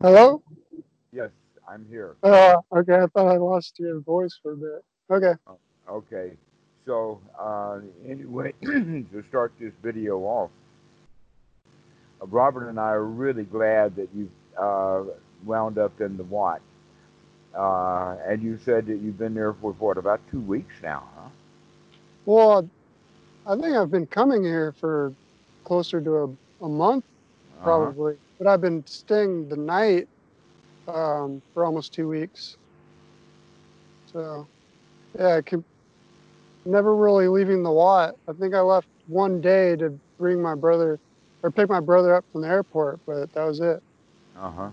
Hello? Yes, I'm here. Uh, okay, I thought I lost your voice for a bit. Okay. Okay, so uh, anyway, to start this video off, uh, Robert and I are really glad that you uh, wound up in the Wat. Uh, and you said that you've been there for what, about two weeks now, huh? Well, I think I've been coming here for closer to a, a month, Uh-huh. But I've been staying the night um, for almost two weeks. So, yeah, I could never really leaving the lot. I think I left one day to bring my brother or pick my brother up from the airport, but that was it. Uh-huh.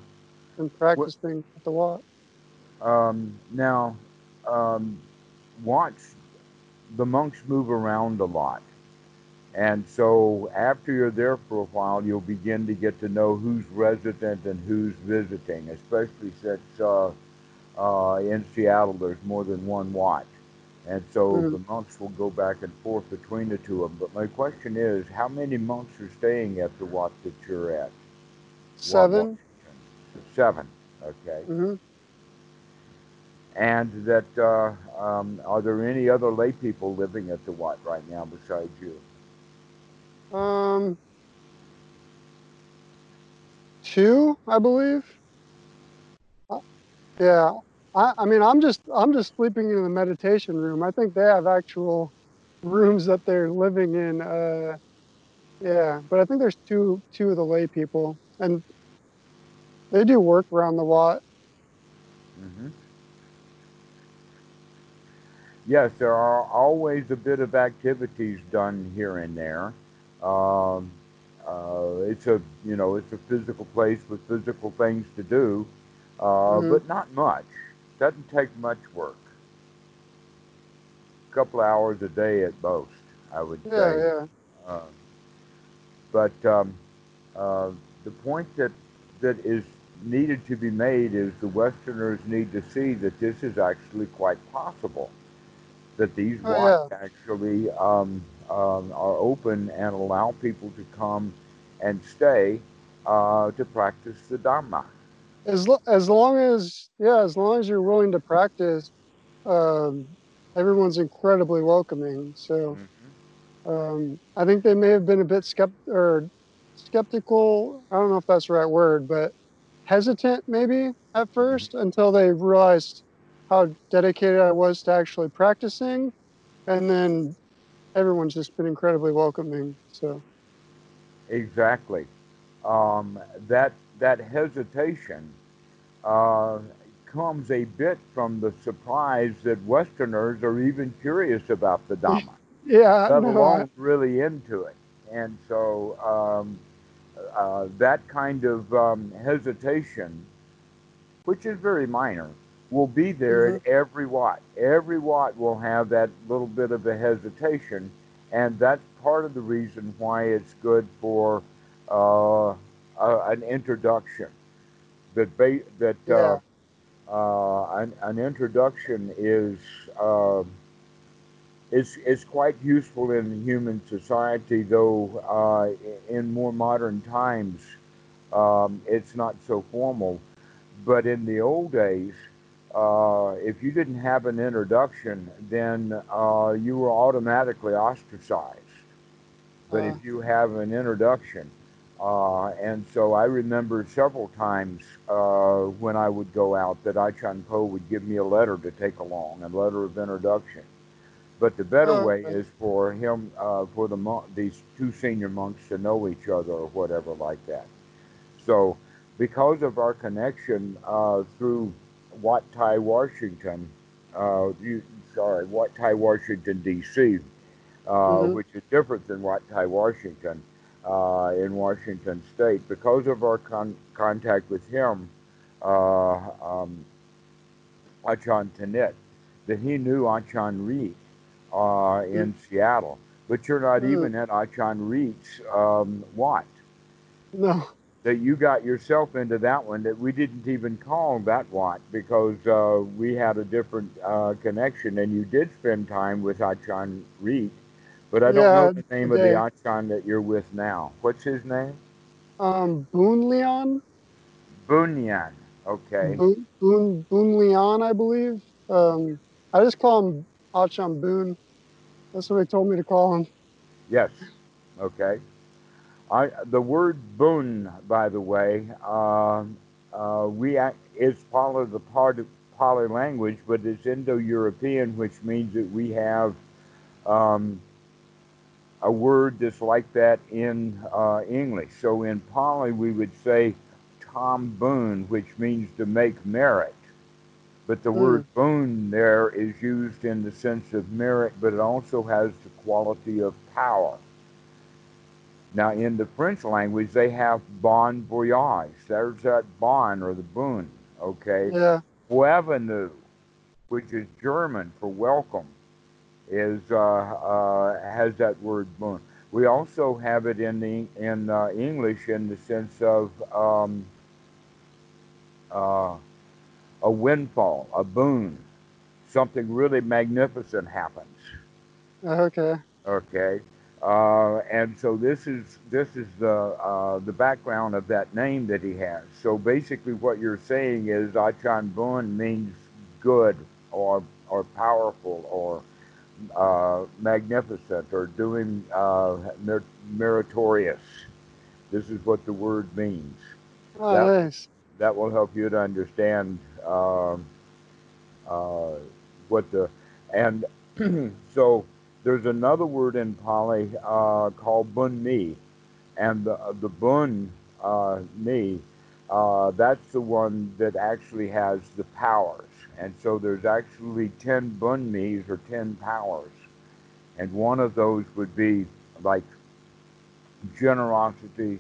Been practicing at the lot. Um, now, um, watch, the monks move around a lot. And so after you're there for a while, you'll begin to get to know who's resident and who's visiting, especially since uh, uh, in Seattle there's more than one Wat. And so Mhm. the monks will go back and forth between the two of them. But my question is, how many monks are staying at the Wat that you're at? Seven. Seven. Okay. hmm And that uh, um, are there any other lay people living at the Wat right now besides you? Um, two, I believe. Uh, Yeah, I, I mean, I'm just I'm just sleeping in the meditation room. I think they have actual rooms that they're living in. Uh, yeah, but I think there's two two of the lay people, and they do work around the Wat. hmm Yes, there are always a bit of activities done here and there. Um, uh, it's a you know it's a physical place with physical things to do, uh, Mhm. but not much. Doesn't take much work. A couple hours a day at most, I would Yeah, say. yeah, Um, but um, uh, the point that that is needed to be made is the Westerners need to see that this is actually quite possible. That these Oh, wats actually um, um, are open and allow people to come and stay uh, to practice the Dharma. as lo- as long as yeah, as long as you're willing to practice, um, everyone's incredibly welcoming. So. Um, I think they may have been a bit skept or skeptical. I don't know if that's the right word, but hesitant maybe at 1st until they realized how dedicated I was to actually practicing, and then everyone's just been incredibly welcoming. So Exactly. Um, that that hesitation uh, comes a bit from the surprise that Westerners are even curious about the Dhamma, yeah, let no, I, alone really into it. And so um, uh, that kind of um, hesitation, which is very minor, will be there at every wat. Every wat will have that little bit of a hesitation, and that's part of the reason why it's good for uh, uh, an introduction. That ba- that uh, uh, an, an introduction is uh, is is quite useful in human society, though uh, in more modern times um, it's not so formal. But in the old days, uh, if you didn't have an introduction, then uh, you were automatically ostracized. But Uh. if you have an introduction, uh, and so I remember several times uh, when I would go out that Achan Po would give me a letter to take along, a letter of introduction. But the better way is for him, uh, for the mon- these two senior monks to know each other or whatever like that. So, because of our connection uh, through Wat Thai, Washington, uh, you, sorry, Wat Thai, Washington, D.C., uh, Mhm. which is different than Wat Thai, Washington, uh, in Washington State. Because of our con- contact with him, uh, um, Achan Tanit, that he knew Achan Reed uh, in Seattle. But you're not Mm. even at Achan Reed's um, Wat no, that you got yourself into that one that we didn't even call that Wat because uh, we had a different uh, connection and you did spend time with Achan Reed. But I don't Yeah, know the name of the. Achan that you're with now. What's his name? um, Boone Leon. Bunyan. Okay. Boon, Boon, Boon Leon, I believe. Um, I just call him Achan Boone. That's what they told me to call him. Yes. Okay. I, the word boon, by the way, uh, uh, we it's part of the part of Pali language, but it's Indo-European, which means that we have um, a word that's like that in uh, English. So in Pali, we would say Tom Boone, which means to make merit. But the mm. word boon there is used in the sense of merit, but it also has the quality of power. Now, in the French language, they have bon voyage. There's that bon or the boon, okay? Yeah. Bienvenue, which is German for welcome, is uh, uh, has that word boon. We also have it in the in uh, English in the sense of um, uh, a windfall, a boon, something really magnificent happens. Okay. Okay. Uh, and so this is this is the uh, the background of that name that he has. So basically, what you're saying is Achan Bun means good or or powerful or uh, magnificent or doing uh, mer- meritorious. This is what the word means. Oh, that, nice. That will help you to understand um, uh, what the and so there's another word in Pali uh, called bunni, and the the bun uh, ni, uh, that's the one that actually has the powers. And so there's actually ten bunnis or ten powers, and one of those would be like generosity,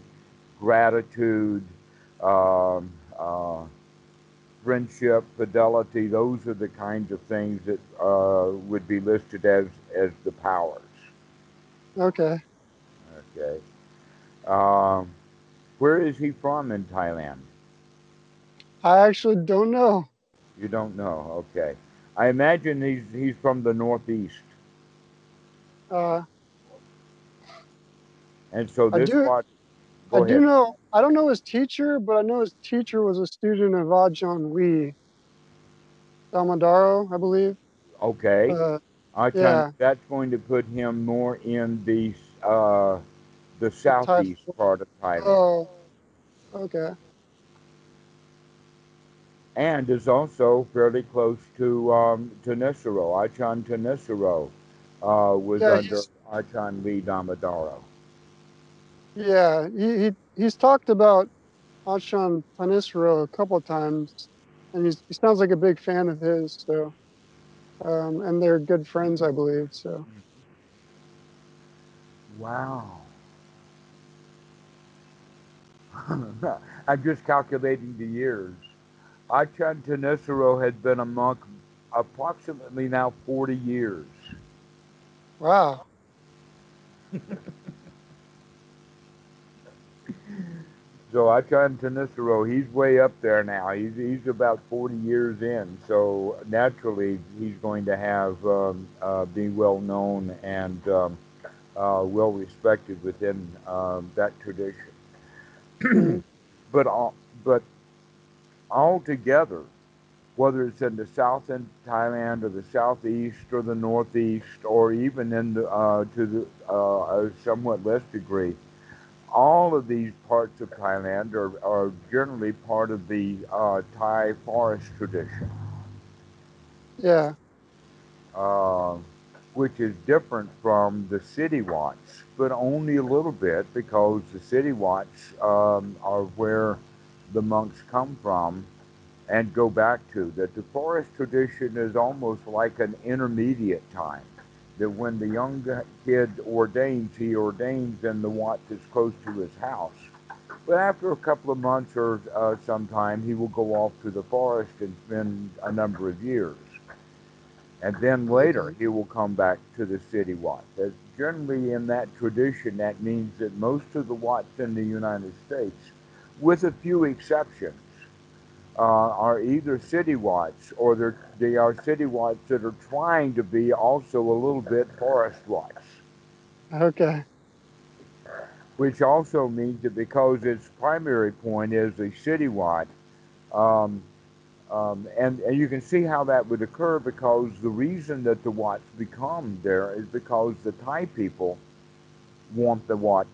gratitude. Um, uh, friendship, fidelity, those are the kinds of things that uh, would be listed as, as the powers. Okay. Okay. Um, where is he from in Thailand? I actually don't know. You don't know, okay. I imagine he's he's from the northeast. Uh. And so this I do, I do know I don't know his teacher, but I know his teacher was a student of Ajahn Lee, Dhammadharo, I believe. Okay. Uh, yeah. That's going to put him more in the uh, the southeast part of Thailand. Oh, okay. And is also fairly close to um, Thanissaro. Ajahn Thanissaro uh, was yeah, under Ajahn Lee Dhammadharo. Yeah, he, he he's talked about Ajahn Thanissaro a couple of times, and he's, he sounds like a big fan of his. So, um, and they're good friends, I believe. So. Wow. I'm just calculating the years. Ajahn Thanissaro had been a monk approximately now 40 years. Wow. So I Achan Thanissaro, he's way up there now. He's he's about 40 years in. So naturally, he's going to have um, uh, be well known and um, uh, well respected within um, that tradition. but all, but altogether, whether it's in the south in Thailand or the southeast or the northeast or even in the, uh, to the uh, a somewhat less degree all of these parts of Thailand are, are generally part of the uh, Thai forest tradition. Yeah. Uh, which is different from the city Wats, but only a little bit because the city Wats um, are where the monks come from and go back to. That the forest tradition is almost like an intermediate time that when the young kid ordains, he ordains in the Wat that's close to his house. But after a couple of months or uh, some time, he will go off to the forest and spend a number of years. And then later, he will come back to the city Wat. As generally, in that tradition, that means that most of the Wats in the United States, with a few exceptions, uh, are either city Wats or they're, they are city Wats that are trying to be also a little bit forest Wats. Okay. Which also means that because its primary point is a city Wat, Um, um, and, and you can see how that would occur because the reason that the Wats become there is because the Thai people want the Wat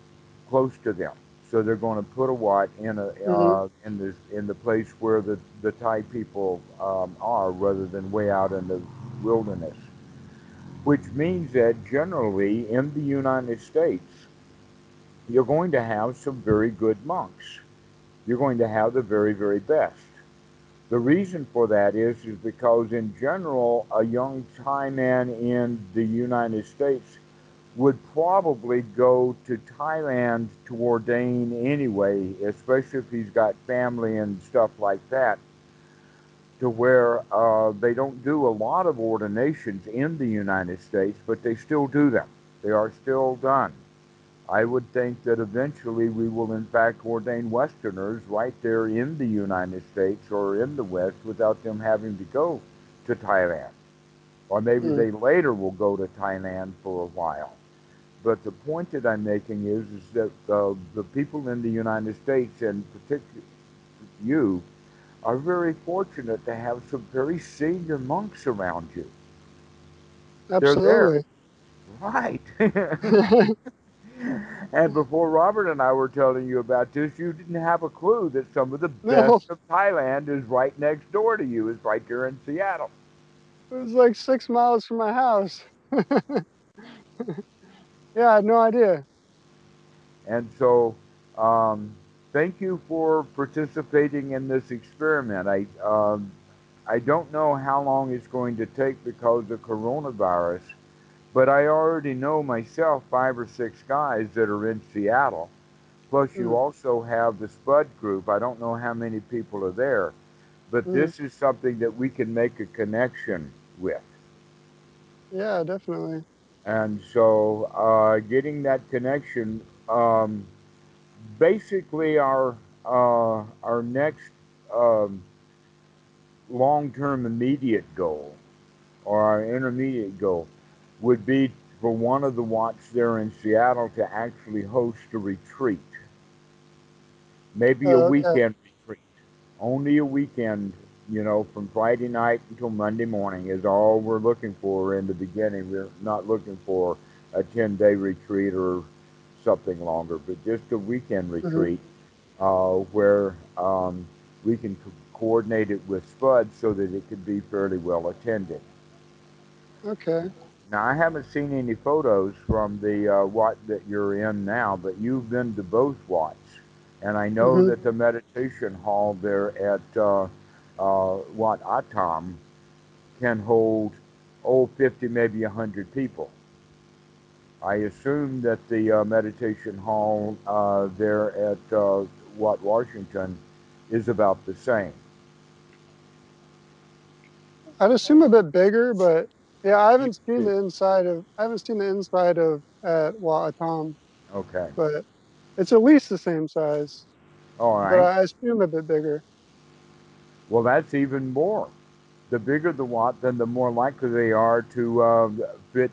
close to them. So they're going to put a Wat in a mm-hmm. uh, in the in the place where the the Thai people um, are, rather than way out in the wilderness. Which means that generally in the United States, you're going to have some very good monks. You're going to have the very very best. The reason for that is is because in general, a young Thai man in the United States would probably go to Thailand to ordain anyway, especially if he's got family and stuff like that, to where uh, they don't do a lot of ordinations in the United States, but they still do them. They are still done. I would think that eventually we will, in fact, ordain Westerners right there in the United States or in the West without them having to go to Thailand. Or maybe mm. they later will go to Thailand for a while. But the point that I'm making is, is that uh, the people in the United States, and particularly you, are very fortunate to have some very senior monks around you. Absolutely. Right. and before Robert and I were telling you about this, you didn't have a clue that some of the no. best of Thailand is right next door to you, is right there in Seattle. It was like six miles from my house. Yeah, I had no idea. And so, um, thank you for participating in this experiment. I um, I don't know how long it's going to take because of coronavirus, but I already know myself five or six guys that are in Seattle. Plus, you mm. also have the Spud group. I don't know how many people are there, but mm. this is something that we can make a connection with. Yeah, definitely. And so uh, getting that connection, um, basically our, uh, our next um, long-term immediate goal or our intermediate goal would be for one of the Wats there in Seattle to actually host a retreat. Maybe a oh, okay. weekend retreat. Only a weekend you know, from Friday night until Monday morning is all we're looking for in the beginning. We're not looking for a 10 day retreat or something longer, but just a weekend mm-hmm. retreat mm-hmm. uh, where um, we can co- coordinate it with Spud so that it can be fairly well attended. Okay. Now, I haven't seen any photos from the uh, that you're in now, but you've been to both Wats. And I know mm-hmm. that the meditation hall there at uh, uh, Wat Atam can hold, oh, 50, maybe 100 people. I assume that the uh, meditation hall uh, there at uh, Wat Washington is about the same. I'd assume a bit bigger, but yeah, I haven't seen the inside of I haven't seen the inside of at Wat Atam. Okay. But it's at least the same size. All right. But I assume a bit bigger. Well, that's even more. The bigger the Wat, then the more likely they are to uh, fit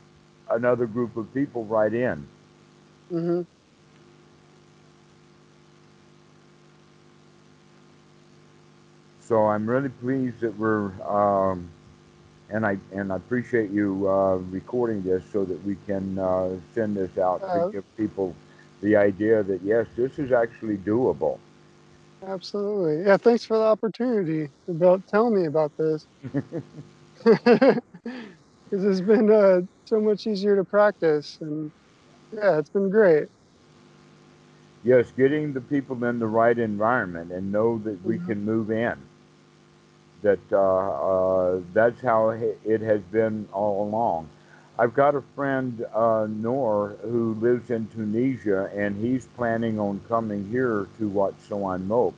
another group of people right in. Mm-hmm. So I'm really pleased that we're, um, and I and I appreciate you uh, recording this so that we can uh, send this out uh, to give people the idea that yes, this is actually doable. Absolutely. Yeah, thanks for the opportunity about telling me about this. Because it's been uh, so much easier to practice. And yeah, it's been great. Yes, getting the people in the right environment and know that we mm-hmm. can move in. That uh, uh, that's how it has been all along. I've got a friend, uh, Noor, who lives in Tunisia, and he's planning on coming here to Wat Suan Mokkh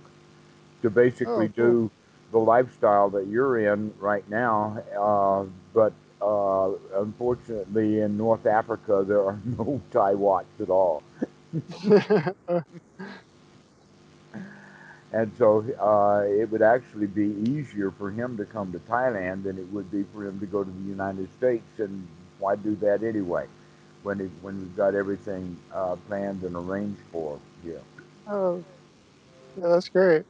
to basically oh, cool. do the lifestyle that you're in right now. Uh, but uh, unfortunately, in North Africa, there are no Thai Wats at all. and so uh, it would actually be easier for him to come to Thailand than it would be for him to go to the United States. And why do that anyway? When it, when we've got everything uh, planned and arranged for here. Oh, yeah, that's great.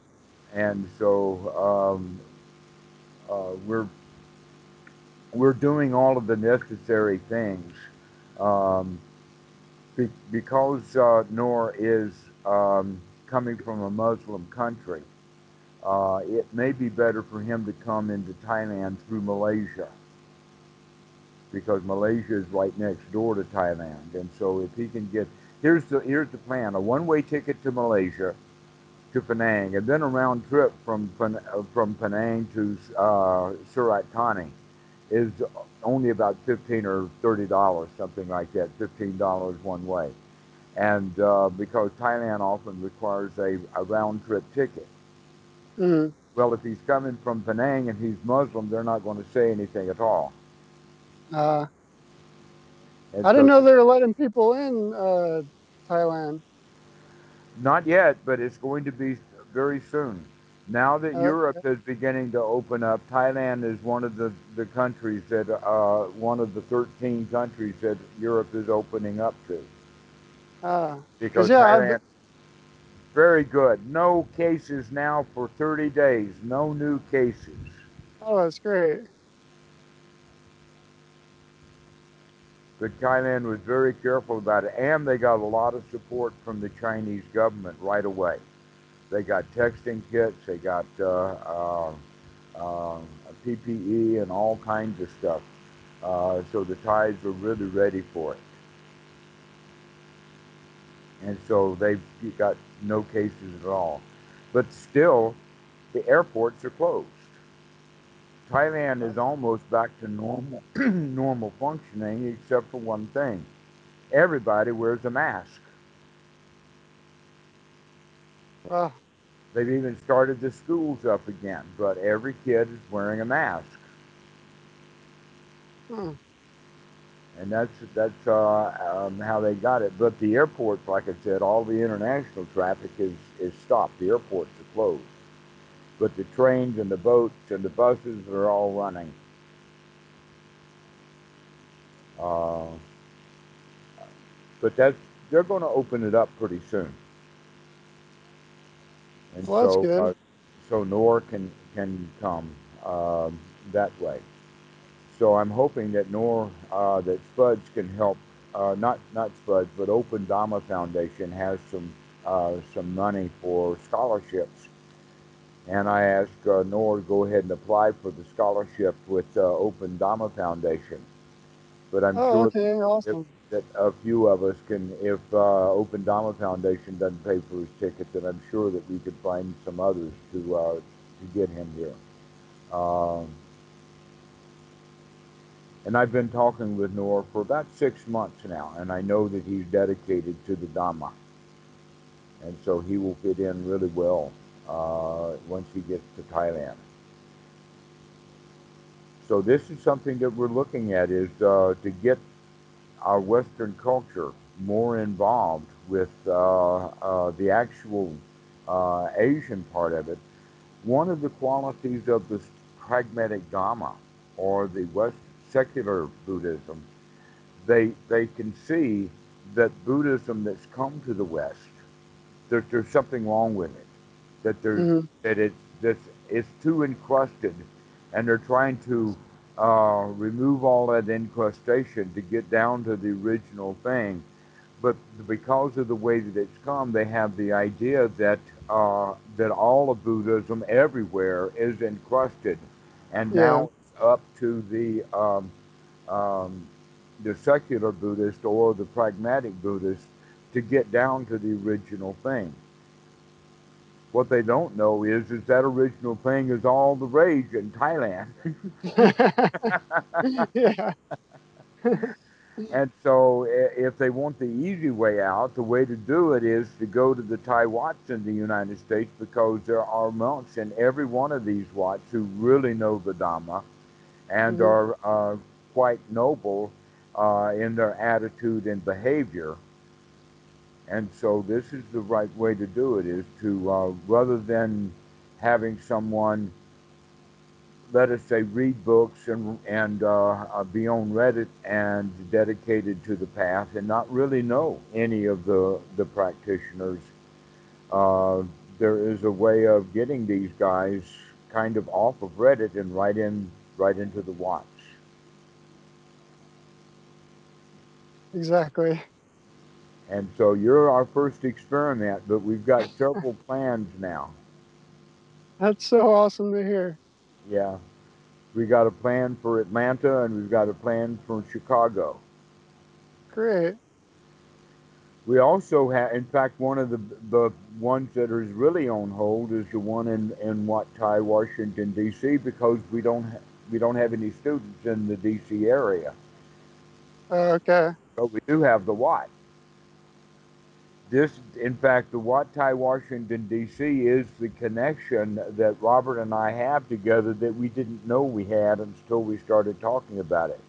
and so um, uh, we're we're doing all of the necessary things um, be, because uh, Noor is um, coming from a Muslim country. Uh, it may be better for him to come into Thailand through Malaysia because Malaysia is right next door to Thailand, and so if he can get here's the here's the plan: a one-way ticket to Malaysia, to Penang, and then a round trip from from Penang to uh, Surat Thani is only about fifteen or thirty dollars, something like that. Fifteen dollars one way, and uh, because Thailand often requires a, a round trip ticket. Mm-hmm. Well, if he's coming from Penang and he's Muslim, they're not going to say anything at all. Uh, I didn't know they were letting people in uh, Thailand. Not yet, but it's going to be very soon. Now that okay. Europe is beginning to open up, Thailand is one of the, the countries that, uh, one of the 13 countries that Europe is opening up to. Uh, because yeah, Thailand, very good. No cases now for 30 days. No new cases. Oh, that's great. But Thailand was very careful about it, and they got a lot of support from the Chinese government right away. They got texting kits, they got uh, uh, uh, PPE and all kinds of stuff. Uh, so the Thais were really ready for it. And so they've got no cases at all. But still, the airports are closed. Thailand is almost back to normal normal functioning except for one thing. Everybody wears a mask. Well, They've even started the schools up again, but every kid is wearing a mask. Hmm. And that's that's uh, um, how they got it. But the airports, like I said, all the international traffic is, is stopped. The airports are closed but the trains and the boats and the buses are all running. Uh, but that's they're going to open it up pretty soon. And well, so, uh, so Noor can can come uh, that way. So I'm hoping that Nor uh, that Spuds can help. Uh, not not Spuds, but Open Dhamma Foundation has some uh, some money for scholarships and I asked uh, Noor to go ahead and apply for the scholarship with uh, Open Dharma Foundation. But I'm oh, sure okay, awesome. that a few of us can, if uh, Open Dharma Foundation doesn't pay for his ticket, then I'm sure that we could find some others to uh, to get him here. Um, and I've been talking with Noor for about six months now, and I know that he's dedicated to the Dhamma. And so he will fit in really well once he gets to Thailand. So this is something that we're looking at is uh, to get our Western culture more involved with uh, uh the actual uh, Asian part of it. One of the qualities of the pragmatic Dhamma or the West secular Buddhism, they they can see that Buddhism that's come to the West, that there's something wrong with it that there's mm-hmm. that it this it's too encrusted, and they're trying to uh, remove all that incrustation to get down to the original thing. But because of the way that it's come, they have the idea that uh, that all of Buddhism everywhere is encrusted, and yeah. now it's up to the um, um, the secular Buddhist or the pragmatic Buddhist to get down to the original thing. What they don't know is is that original thing is all the rage in Thailand. yeah. and so if they want the easy way out, the way to do it is to go to the Thai Wats in the United States because there are monks in every one of these Wats who really know the Dhamma and mm-hmm. are uh, quite noble uh, in their attitude and behavior. And so this is the right way to do it is to, uh, rather than having someone, let us say, read books and, and uh, uh, be on Reddit and dedicated to the path and not really know any of the, the practitioners, uh, there is a way of getting these guys kind of off of Reddit and right in right into the watch. Exactly. And so you're our first experiment, but we've got several plans now. That's so awesome to hear. Yeah. We got a plan for Atlanta and we've got a plan for Chicago. Great. We also have, in fact, one of the the ones that is really on hold is the one in in Wat Thai, Washington D.C. because we don't ha- we don't have any students in the D.C. area, okay. but we do have the Wat. This, in fact, the Wat Thai, Washington D.C. is the connection that Robert and I have together that we didn't know we had until we started talking about it.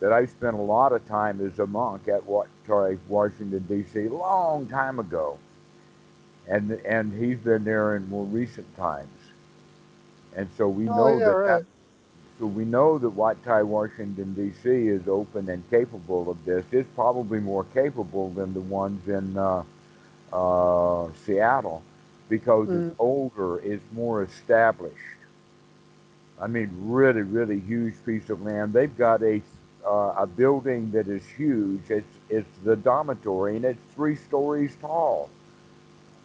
That I spent a lot of time as a monk at Wat Thai, Washington D.C. long time ago, and and he's been there in more recent times, and so we Oh, know yeah, that, right. that so we know that Wat Thai, Washington D.C. is open and capable of this. It's probably more capable than the ones in uh, uh, Seattle because Mm. it's older, it's more established. I mean, really, really huge piece of land. They've got a uh, a building that is huge. It's it's the dormitory, and it's three stories tall.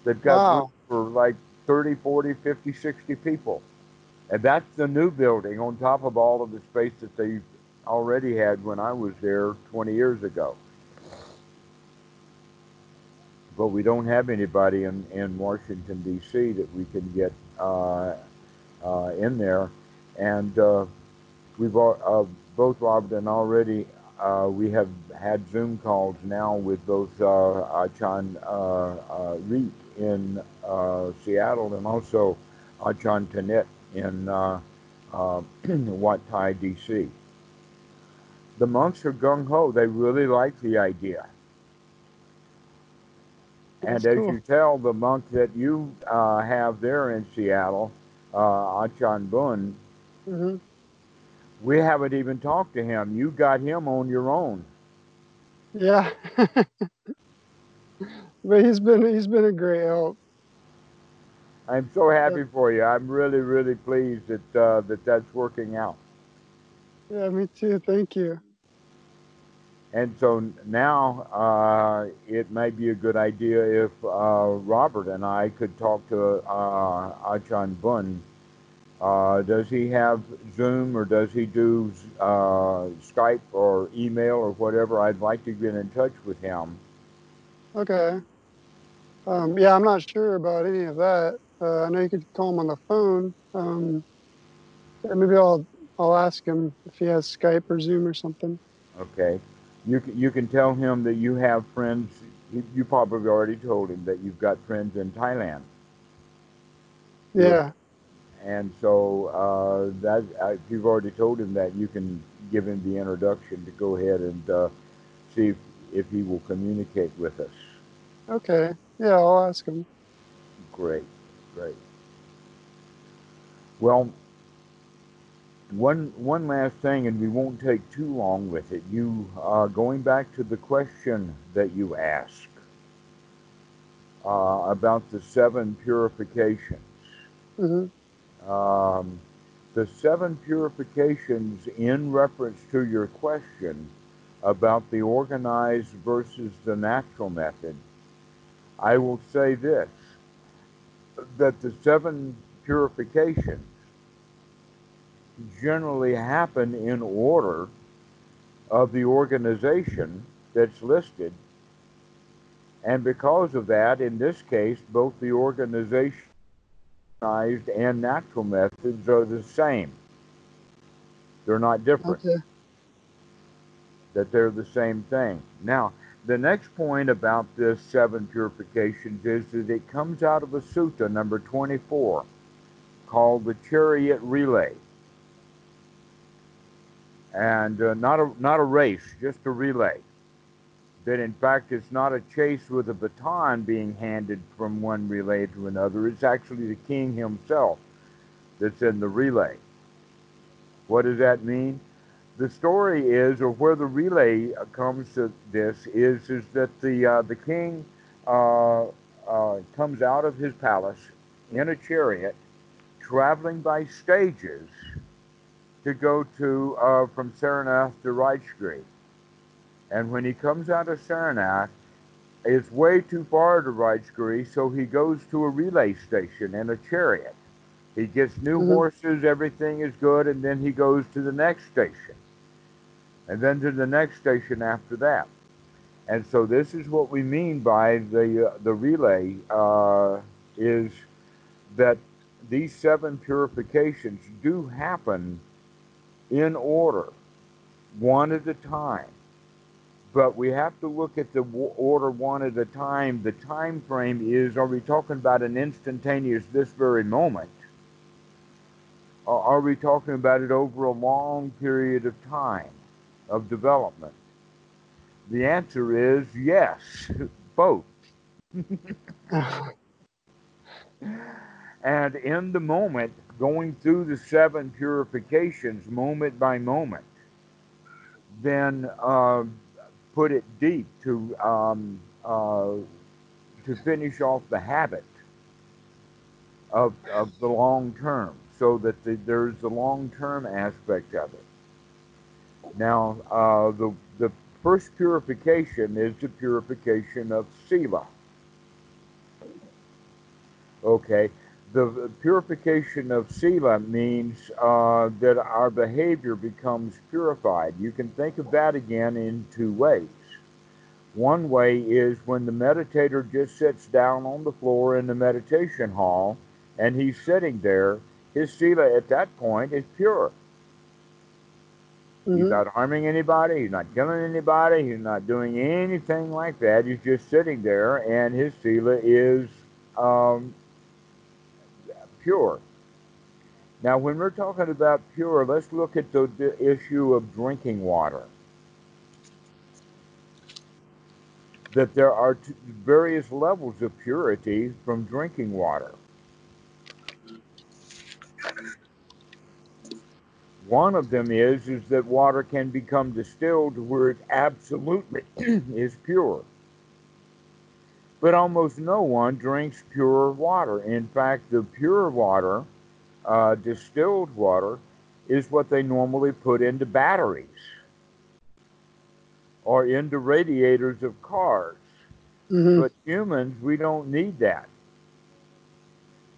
They've got Wow. room for like 30, 40, 50, 60 people. And that's the new building on top of all of the space that they already had when I was there 20 years ago. But we don't have anybody in, in Washington, D.C. that we can get uh, uh, in there. And uh, we've al- uh, both Robert and already uh, we have had Zoom calls now with both uh, Achan uh, Reet in Seattle and also Achan Tanet in uh, uh, Wat Thai, D.C. The monks are gung ho. They really like the idea. That's And as cool. you tell, the monk that you uh, have there in Seattle, uh, Achan Bun, hmm we haven't even talked to him. You got him on your own. Yeah. but he's been he's been a great help. I'm so happy for you. I'm really, really pleased that uh, that that's working out. Yeah, me too. Thank you. And so now uh, it may be a good idea if uh, Robert and I could talk to uh, Achan Bun. Uh, does he have Zoom or does he do uh, Skype or email or whatever? I'd like to get in touch with him. Okay. Um, yeah, I'm not sure about any of that. Uh, I know you could call him on the phone. Um, yeah, maybe I'll I'll ask him if he has Skype or Zoom or something. Okay. You can, you can tell him that you have friends. You, probably already told him that you've got friends in Thailand. Good. Yeah. And so uh, that uh, if you've already told him that, you can give him the introduction to go ahead and uh, see if, if he will communicate with us. Okay. Yeah, I'll ask him. Great, great. Well, one one last thing, and we won't take too long with it. You uh, going back to the question that you asked uh, about the seven purifications. hmm Um, the seven purifications in reference to your question about the organized versus the natural method, I will say this that the seven purifications generally happen in order of the organization that's listed. And because of that, in this case, both the organization organized and natural methods are the same. They're not different, Okay. that they're the same thing. Now, the next point about this seven purifications is that it comes out of a sutta number 24 called the chariot relay. And uh, not, a, not a race, just a relay. That in fact it's not a chase with a baton being handed from one relay to another. It's actually the king himself that's in the relay. What does that mean? The story is, or where the relay comes to this, is is that the uh, the king uh, uh, comes out of his palace in a chariot, traveling by stages to go to uh, from Sarnath to Rajgiri. And when he comes out of Sarnath, it's way too far to Rajgiri, so he goes to a relay station in a chariot. He gets new mm-hmm. horses, everything is good, and then he goes to the next station. And then to the next station after that. And so this is what we mean by the, uh, the relay uh, is that these seven purifications do happen in order, one at a time. But we have to look at the order one at a time. The time frame is: Are we talking about an instantaneous, this very moment? Or are we talking about it over a long period of time of development? The answer is yes, both. and in the moment, going through the seven purifications moment by moment, then uh, put it deep to um, uh, to finish off the habit of, of the long term, so that the, there's the long term aspect of it. Now, uh, the the first purification is the purification of sila. Okay, the purification of sila means uh, that our behavior becomes purified. You can think of that again in two ways. One way is when the meditator just sits down on the floor in the meditation hall and he's sitting there, his sila at that point is pure. Mm-hmm. He's not harming anybody, he's not killing anybody, he's not doing anything like that. He's just sitting there and his sila is um, pure. Now, when we're talking about pure, let's look at the, the issue of drinking water. That there are t- various levels of purity from drinking water. One of them is is that water can become distilled where it absolutely is pure but almost no one drinks pure water. In fact, the pure water, uh, distilled water, is what they normally put into batteries or into radiators of cars. Mm-hmm. But humans, we don't need that.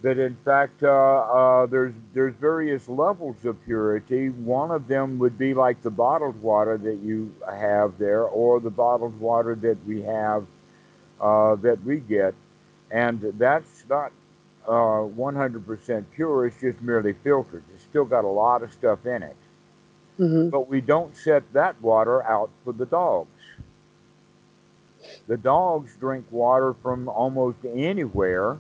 That in fact, uh, uh, there's there's various levels of purity. One of them would be like the bottled water that you have there, or the bottled water that we have uh, that we get, and that's not uh, 100% pure. It's just merely filtered. It's still got a lot of stuff in it. Mm-hmm. But we don't set that water out for the dogs. The dogs drink water from almost anywhere,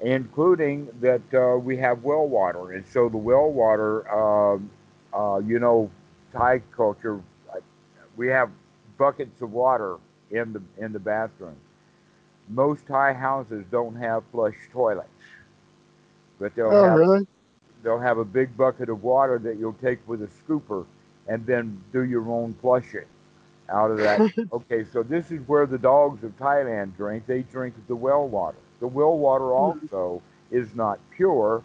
including that uh, we have well water. And so the well water, um, uh, you know, Thai culture, we have buckets of water in the in the bathroom. Most Thai houses don't have flush toilets, but they'll oh, have really? they'll have a big bucket of water that you'll take with a scooper and then do your own flushing out of that. okay, so this is where the dogs of Thailand drink. They drink the well water. The well water hmm. also is not pure,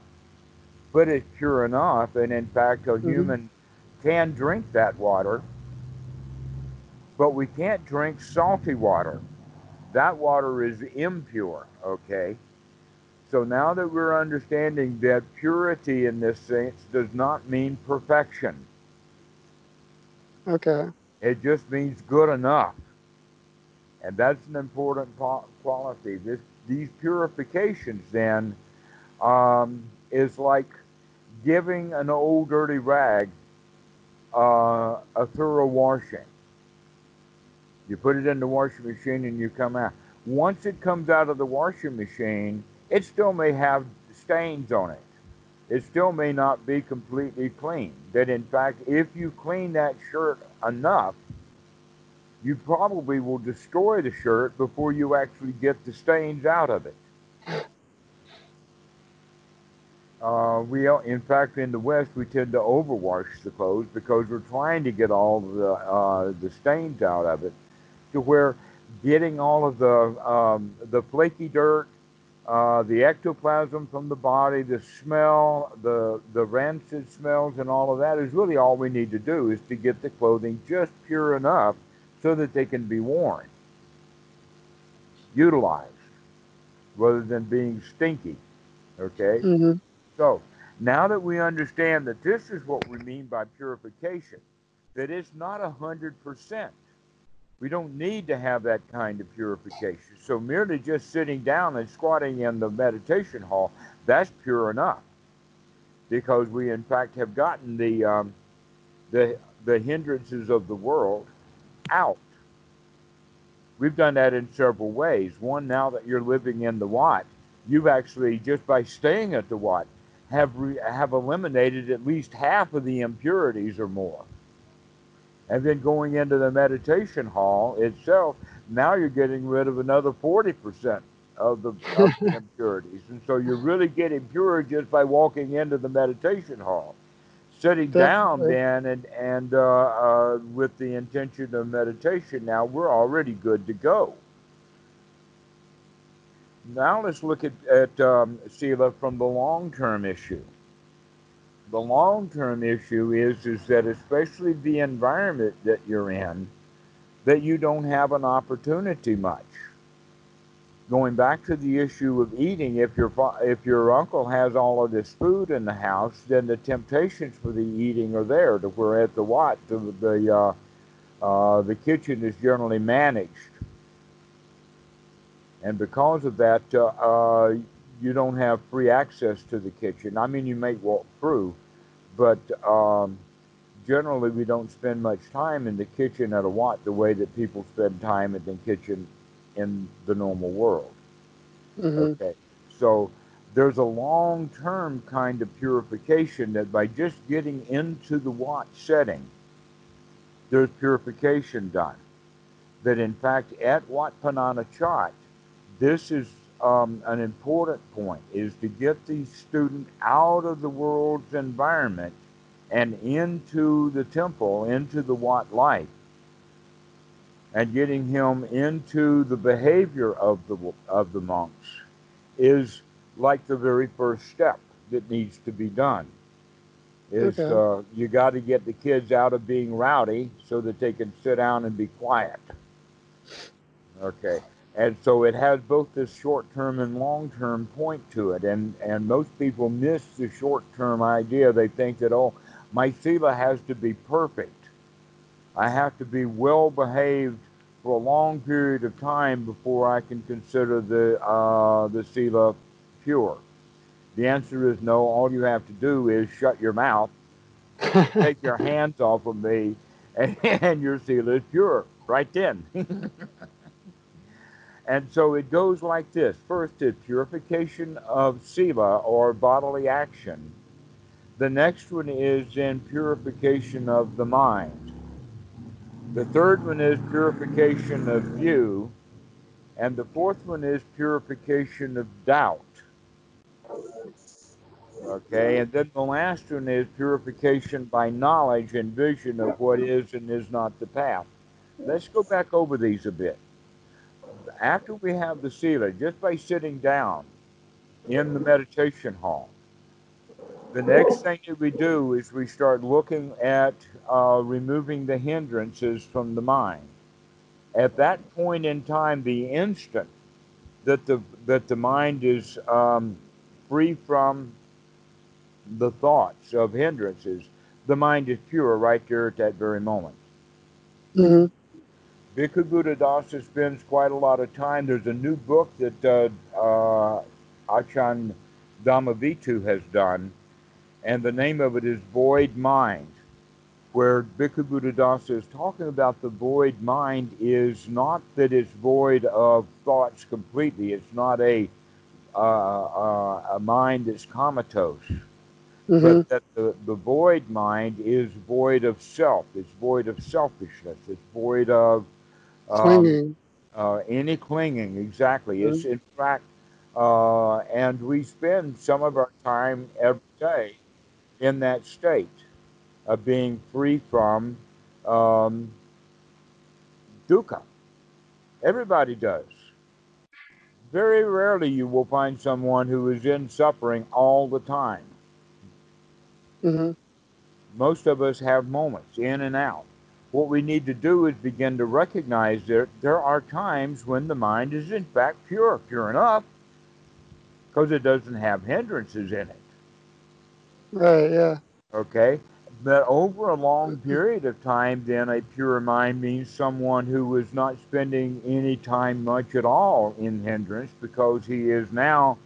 but it's pure enough. And in fact, a mm-hmm. human can drink that water but we can't drink salty water. That water is impure, okay? So now that we're understanding that purity in this sense does not mean perfection. Okay. It just means good enough. And that's an important quality. This, these purifications then um, is like giving an old dirty rag uh, a thorough washing. You put it in the washing machine and you come out. Once it comes out of the washing machine, it still may have stains on it. It still may not be completely clean. That in fact, if you clean that shirt enough, you probably will destroy the shirt before you actually get the stains out of it. Uh, we, in fact, in the West, we tend to overwash the clothes because we're trying to get all the uh, the stains out of it to where getting all of the um, the flaky dirt, uh, the ectoplasm from the body, the smell, the the rancid smells, and all of that is really all we need to do is to get the clothing just pure enough so that they can be worn, utilized, rather than being stinky. Okay. Mm-hmm. So now that we understand that this is what we mean by purification, that it's not a hundred percent we don't need to have that kind of purification. So merely just sitting down and squatting in the meditation hall, that's pure enough. Because we in fact have gotten the um, the the hindrances of the world out. We've done that in several ways. One, now that you're living in the Wat, you've actually just by staying at the Wat have re- have eliminated at least half of the impurities or more and then going into the meditation hall itself, now you're getting rid of another 40% of the, of the impurities. And so you're really getting pure just by walking into the meditation hall. Sitting down then and, and uh, uh, with the intention of meditation, now we're already good to go. Now let's look at, at um, Sila from the long term issue the long term issue is is that especially the environment that you're in, that you don't have an opportunity much. Going back to the issue of eating, if your if your uncle has all of this food in the house, then the temptations for the eating are there. To where at the Wat, the the uh, uh, the kitchen is generally managed, and because of that, uh, uh you don't have free access to the kitchen. I mean, you may walk through, but um, generally we don't spend much time in the kitchen at a Wat the way that people spend time in the kitchen in the normal world. Mm-hmm. Okay, so there's a long-term kind of purification that by just getting into the Wat setting, there's purification done. That in fact at Wat Pah Nanachat, this is um, an important point is to get the student out of the world's environment and into the temple, into the Wat life, and getting him into the behavior of the of the monks is like the very first step that needs to be done. Is okay. uh, you got to get the kids out of being rowdy so that they can sit down and be quiet. Okay. And so it has both this short term and long term point to it. And, and most people miss the short term idea. They think that, oh, my Sila has to be perfect. I have to be well behaved for a long period of time before I can consider the, uh, the Sila pure. The answer is no. All you have to do is shut your mouth, take your hands off of me, and, and your Sila is pure right then. And so it goes like this first is purification of sila or bodily action. The next one is in purification of the mind. The third one is purification of view. And the fourth one is purification of doubt. Okay, and then the last one is purification by knowledge and vision of what is and is not the path. Let's go back over these a bit after we have the Sila, just by sitting down in the meditation hall, the next thing that we do is we start looking at uh, removing the hindrances from the mind. At that point in time, the instant that the that the mind is um, free from the thoughts of hindrances, the mind is pure right there at that very moment. Mm-hmm. Bhikkhu Buddhadasa spends quite a lot of time. There's a new book that uh, uh, Achan Dhammavidu has done, and the name of it is Void Mind, where Bhikkhu Buddhadasa is talking about the void mind is not that it's void of thoughts completely. It's not a uh, uh, a mind that's comatose. Mm-hmm. But that the, the void mind is void of self. It's void of selfishness. It's void of Clinging. Um, uh, any clinging, exactly. Mm-hmm. It's in fact, uh, and we spend some of our time every day in that state of being free from um, dukkha. Everybody does. Very rarely you will find someone who is in suffering all the time. Mm-hmm. Most of us have moments in and out. What we need to do is begin to recognize that there are times when the mind is in fact pure, pure enough, because it doesn't have hindrances in it. Right, yeah. Okay? But over a long period of time, then a pure mind means someone who is not spending any time much at all in hindrance because he is now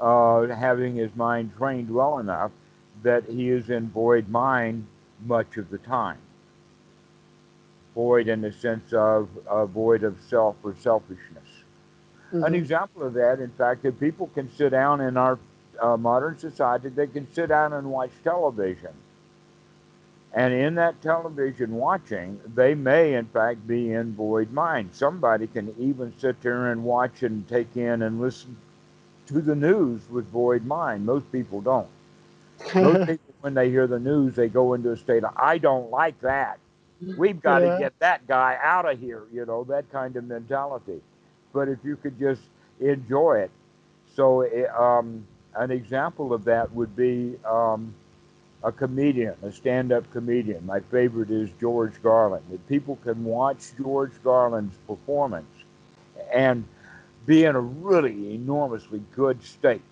uh, having his mind trained well enough that he is in void mind much of the time. Void in the sense of uh, void of self or selfishness. Mm-hmm. An example of that, in fact, that people can sit down in our uh, modern society, they can sit down and watch television. And in that television watching, they may, in fact, be in void mind. Somebody can even sit there and watch and take in and listen to the news with void mind. Most people don't. Most people, when they hear the news, they go into a state of, I don't like that. We've got yeah. to get that guy out of here, you know, that kind of mentality. But if you could just enjoy it. So, eh, um, an example of that would be um, a comedian, a stand up comedian. My favorite is George Carlin. That people can watch George Carlin's performance and be in a really enormously good state.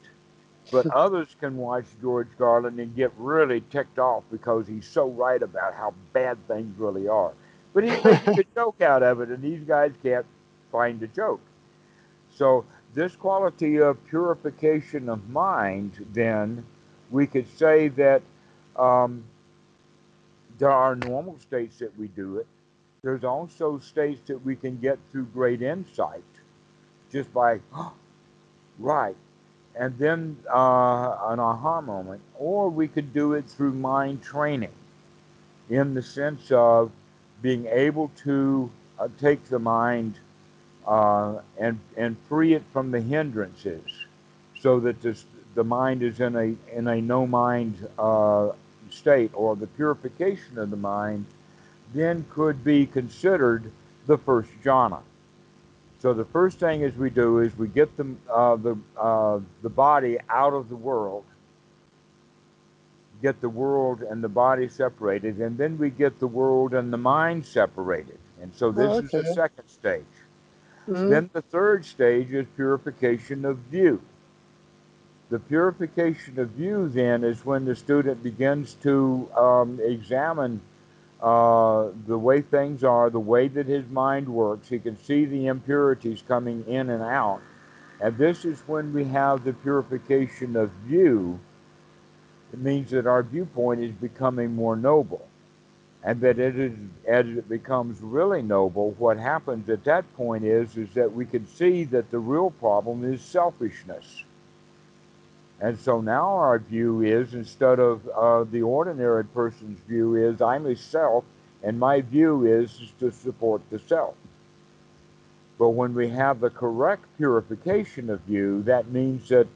But others can watch George Carlin and get really ticked off because he's so right about how bad things really are. But he makes a joke out of it, and these guys can't find a joke. So, this quality of purification of mind, then, we could say that um, there are normal states that we do it. There's also states that we can get through great insight just by, oh, right, and then uh, an aha moment, or we could do it through mind training in the sense of being able to uh, take the mind uh, and, and free it from the hindrances so that this, the mind is in a, in a no mind uh, state or the purification of the mind then could be considered the first jhana. So the first thing is we do is we get the uh, the uh, the body out of the world, get the world and the body separated, and then we get the world and the mind separated. And so this oh, okay. is the second stage. Mm-hmm. Then the third stage is purification of view. The purification of view then is when the student begins to um, examine uh, the way things are, the way that his mind works. He can see the impurities coming in and out. And this is when we have the purification of view. It means that our viewpoint is becoming more noble. And that it is, as it becomes really noble, what happens at that point is, is that we can see that the real problem is selfishness and so now our view is instead of uh, the ordinary person's view is I'm a self, and my view is, is to support the self. But when we have the correct purification of view, that means that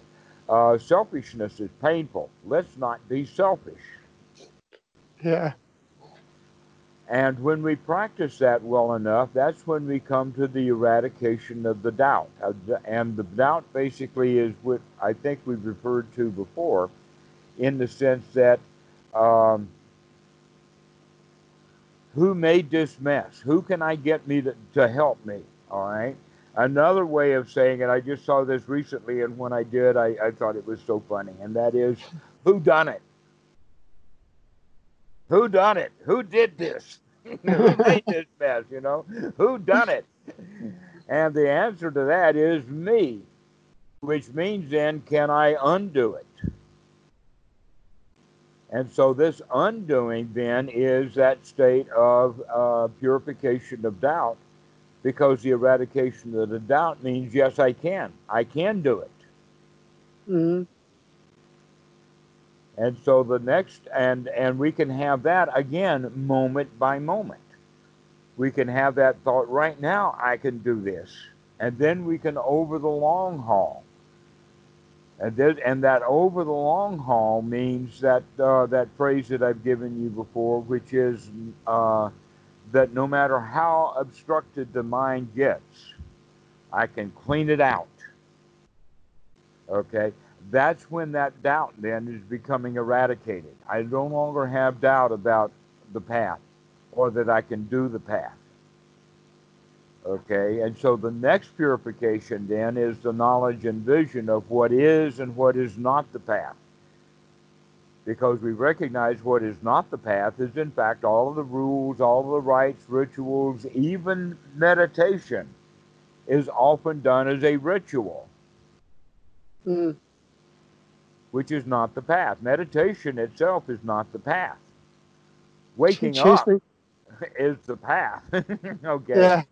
uh, selfishness is painful. Let's not be selfish. Yeah. And when we practice that well enough, that's when we come to the eradication of the doubt. And the doubt basically is what I think we've referred to before, in the sense that um, who made this mess? Who can I get me to, to help me? All right. Another way of saying it, I just saw this recently, and when I did, I, I thought it was so funny, and that is, who done it? Who done it? Who did this? Who made this mess? You know, who done it? And the answer to that is me, which means then, can I undo it? And so this undoing then is that state of uh, purification of doubt, because the eradication of the doubt means yes, I can. I can do it. Mm-hmm. And so the next, and and we can have that again moment by moment. We can have that thought right now. I can do this, and then we can over the long haul. And, there, and that over the long haul means that uh, that phrase that I've given you before, which is uh, that no matter how obstructed the mind gets, I can clean it out. Okay, that's when that doubt then is becoming eradicated. I no longer have doubt about the path or that I can do the path. Okay, and so the next purification then is the knowledge and vision of what is and what is not the path. Because we recognize what is not the path is, in fact, all of the rules, all of the rites, rituals, even meditation is often done as a ritual, mm. Which is not the path. Meditation itself is not the path. Waking up is the path. okay. Yeah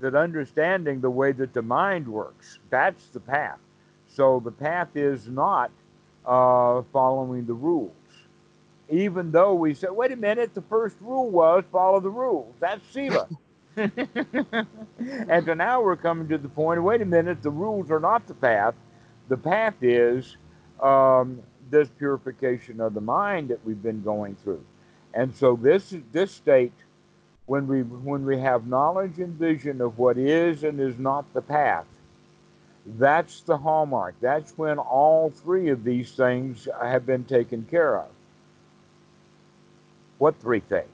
that understanding the way that the mind works, that's the path. So the path is not uh, following the rules. Even though we said, wait a minute, the first rule was follow the rules. That's Sila. and so now we're coming to the point, wait a minute, the rules are not the path. The path is um, this purification of the mind that we've been going through. And so this this state when we when we have knowledge and vision of what is and is not the path that's the hallmark. That's when all three of these things have been taken care of. What three things?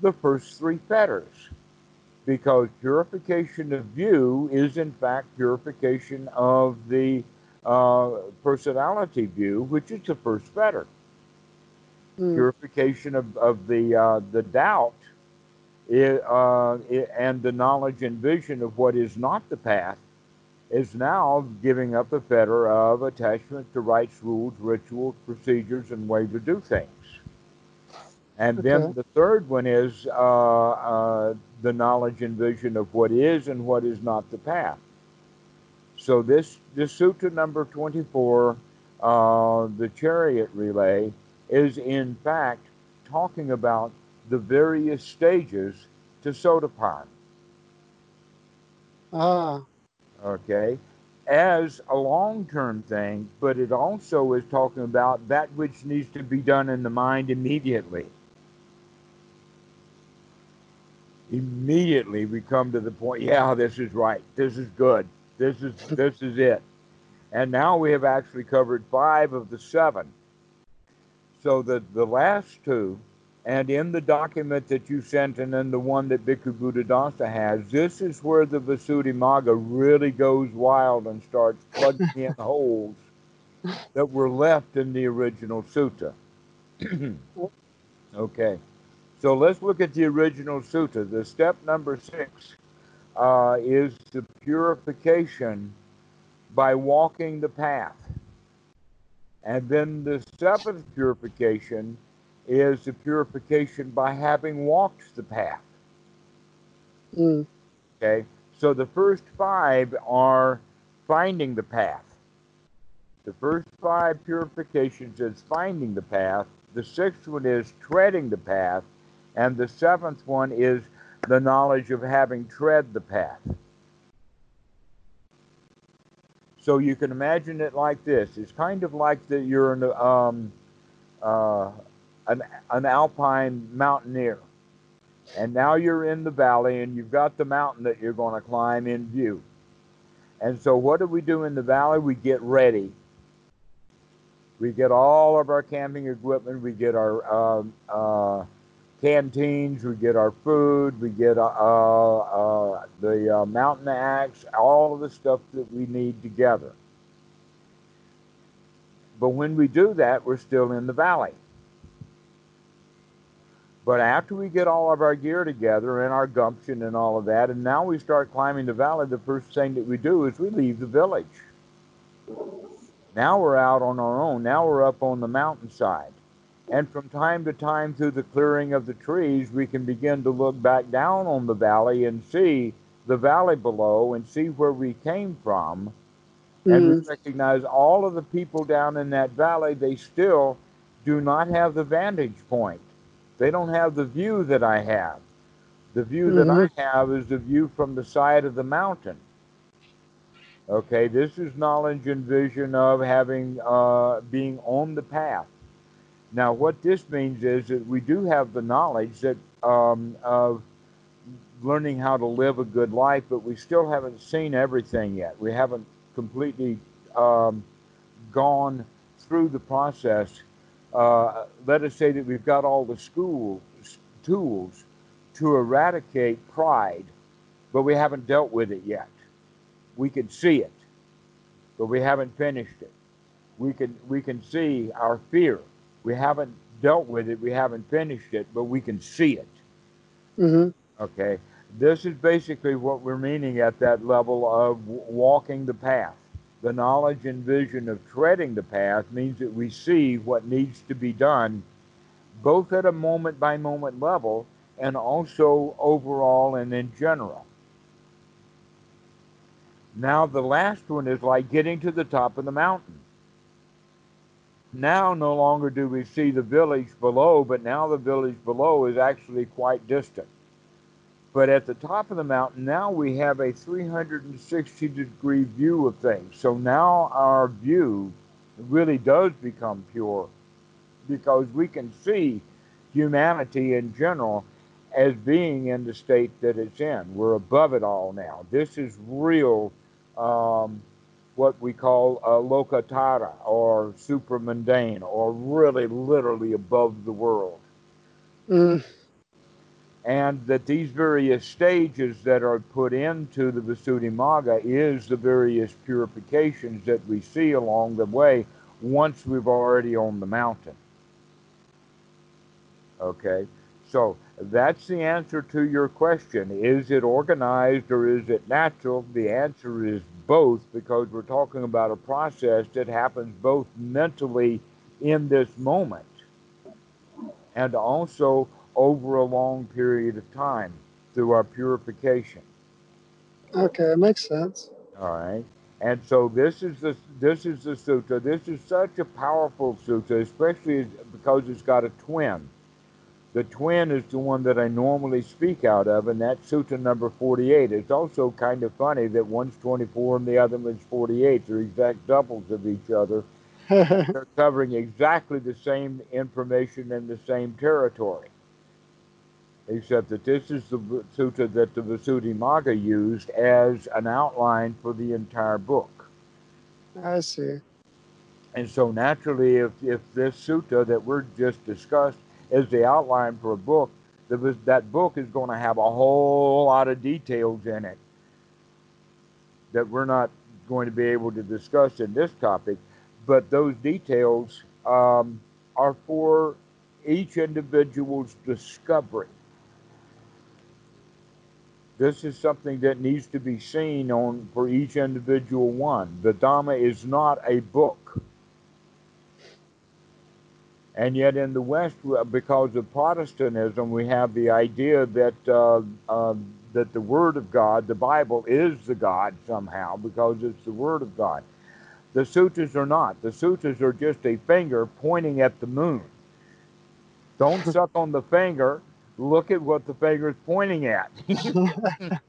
The first three fetters. Because purification of view is in fact purification of the uh, personality view which is the first fetter mm. purification of, of the uh, the doubt it, uh, it, and the knowledge and vision of what is not the path is now giving up the fetter of attachment to rites, rules, rituals, procedures, and way to do things. And okay. then the third one is uh, uh, the knowledge and vision of what is and what is not the path. So this, this sutta number 24, uh, the chariot relay, is in fact talking about the various stages to Sotapanna. Ah. Okay. As a long term thing, but it also is talking about that which needs to be done in the mind immediately. Immediately we come to the point, yeah, this is right. This is good. This is this is it. And now we have actually covered five of the seven. So the, the last two and in the document that you sent, and then the one that Bhikkhu Buddhadasa has, this is where the Visuddhimagga really goes wild and starts plugging in holes that were left in the original sutta. okay, so let's look at the original sutta. The step number six uh, is the purification by walking the path. And then the seventh purification is the purification by having walked the path. Mm. Okay, so the first five are finding the path. The first five purifications is finding the path. The sixth one is treading the path. And the seventh one is the knowledge of having tread the path. So you can imagine it like this. It's kind of like that you're in a, um, uh, an, an alpine mountaineer. And now you're in the valley and you've got the mountain that you're going to climb in view. And so, what do we do in the valley? We get ready. We get all of our camping equipment. We get our uh, uh, canteens. We get our food. We get uh, uh the uh, mountain axe. All of the stuff that we need together. But when we do that, we're still in the valley. But after we get all of our gear together and our gumption and all of that, and now we start climbing the valley, the first thing that we do is we leave the village. Now we're out on our own. Now we're up on the mountainside. And from time to time, through the clearing of the trees, we can begin to look back down on the valley and see the valley below and see where we came from. Mm-hmm. And we recognize all of the people down in that valley, they still do not have the vantage point they don't have the view that I have. The view mm-hmm. that I mm-hmm. have is the view from the side of the mountain. Okay, this is knowledge and vision of having uh, being on the path. Now, what this means is that we do have the knowledge that um, of learning how to live a good life, but we still haven't seen everything yet. We haven't completely um, gone through the process. Uh, let us say that we've got all the school tools to eradicate pride, but we haven't dealt with it yet. We can see it, but we haven't finished it. We can we can see our fear. We haven't dealt with it. We haven't finished it, but we can see it. Mm-hmm. Okay, this is basically what we're meaning at that level of walking the path. The knowledge and vision of treading the path means that we see what needs to be done, both at a moment by moment level and also overall and in general. Now, the last one is like getting to the top of the mountain. Now, no longer do we see the village below, but now the village below is actually quite distant. But at the top of the mountain, now we have a 360 degree view of things. So now our view really does become pure because we can see humanity in general as being in the state that it's in. We're above it all now. This is real um, what we call a lokuttara or supramundane or really literally above the world. Mm. And that these various stages that are put into the Visuddhimagga is the various purifications that we see along the way once we've already on the mountain. Okay, so that's the answer to your question. Is it organized or is it natural? The answer is both because we're talking about a process that happens both mentally in this moment and also over a long period of time through our purification. Okay, it makes sense. All right. And so this is the this is the sutta. This is such a powerful sutta, especially because it's got a twin. The twin is the one that I normally speak out of, and that's Sutta number 48. It's also kind of funny that one's 24 and the other one's 48. They're exact doubles of each other. They're covering exactly the same information in the same territory. Except that this is the sutta that the Visuddhimagga used as an outline for the entire book. I see. And so naturally, if, if this sutta that we're just discussed as the outline for a book, that book is going to have a whole lot of details in it that we're not going to be able to discuss in this topic. But those details um, are for each individual's discovery. This is something that needs to be seen on for each individual one. The Dhamma is not a book. And yet, in the West, because of Protestantism, we have the idea that uh, uh, that the Word of God, the Bible, is the God somehow because it's the Word of God. The sutras are not. The sutras are just a finger pointing at the moon. Don't suck on the finger. Look at what the finger is pointing at.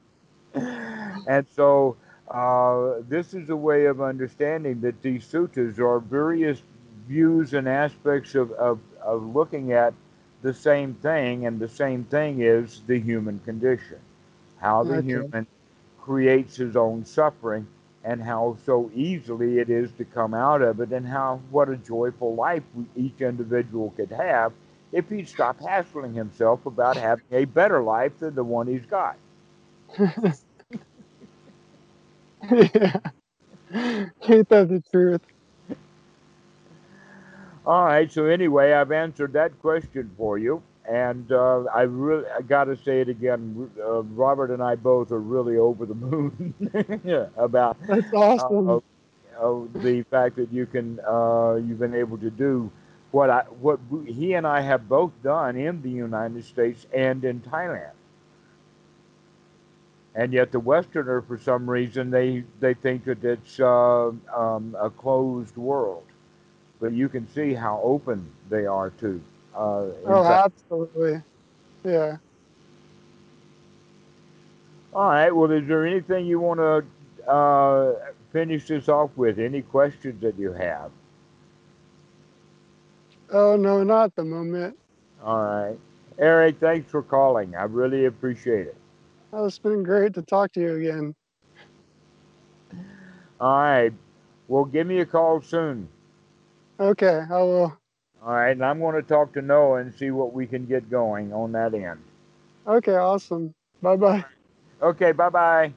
and so, uh, this is a way of understanding that these sutras are various views and aspects of, of, of looking at the same thing, and the same thing is the human condition. How the okay. human creates his own suffering, and how so easily it is to come out of it, and how what a joyful life each individual could have if he'd stop hassling himself about having a better life than the one he's got. yeah. Ain't that the truth? All right. So anyway, I've answered that question for you, and uh, I really I got to say it again. Uh, Robert and I both are really over the moon about that's awesome. Uh, uh, the fact that you can uh, you've been able to do what I what he and I have both done in the United States and in Thailand. And yet, the Westerner, for some reason, they they think that it's uh, um, a closed world but you can see how open they are to. Uh, oh, fact. absolutely. Yeah. All right. Well, is there anything you want to uh, finish this off with? Any questions that you have? Oh, no, not at the moment. All right. Erik, thanks for calling. I really appreciate it. Oh, it's been great to talk to you again. All right. Well, give me a call soon. Okay, I will. All right, and I'm going to talk to Noah and see what we can get going on that end. Okay, awesome. Bye bye. Okay, bye bye.